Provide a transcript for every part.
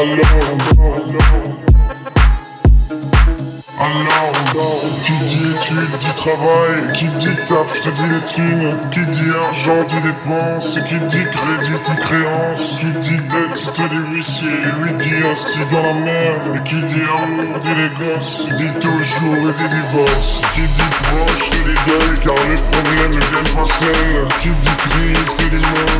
Alors alors qui dit études dit travail, qui dit taf te dit les thunes, qui dit argent dit dépenses, et qui dit crédit dit créance, qui dit dette te dit huissier, et lui dit assis dans la merde, et qui dit amour dit les gosses, dit toujours et dit divorce, qui dit proche te dit deuil, car les problèmes viennent pas seuls, qui dit crise dit monde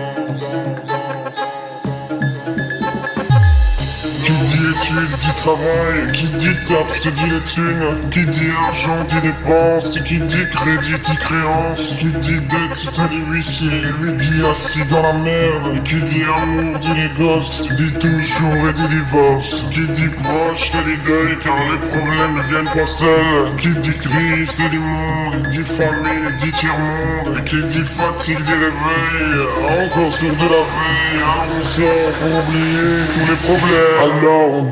études dit travail, qui dit taf, te dis les thunes, qui dit argent dit dépense, qui dit crédit dit créance, qui dit dette, te dis huissier, lui dit assis dans la merde, qui dit amour dit les gosses, dit toujours et dit divorce, qui dit proche dit deuil car les problèmes ne viennent pas seuls, qui dit crise dit monde, dit famille dit tiers-monde, qui dit fatigue dit réveil, encore sur de la veille, on sort pour oublier tous les problèmes. Alors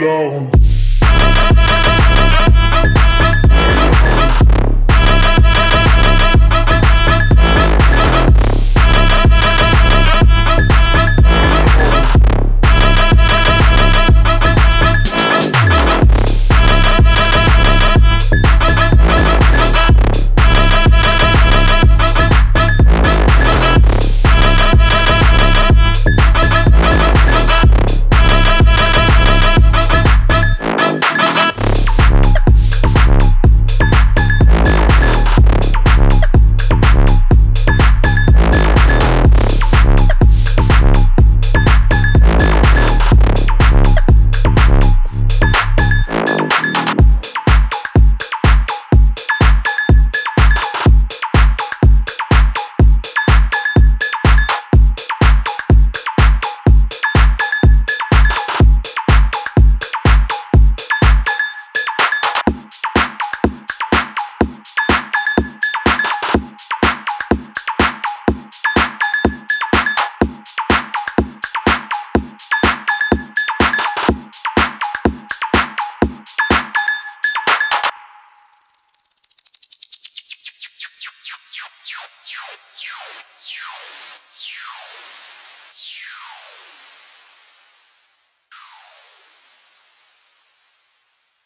alone. you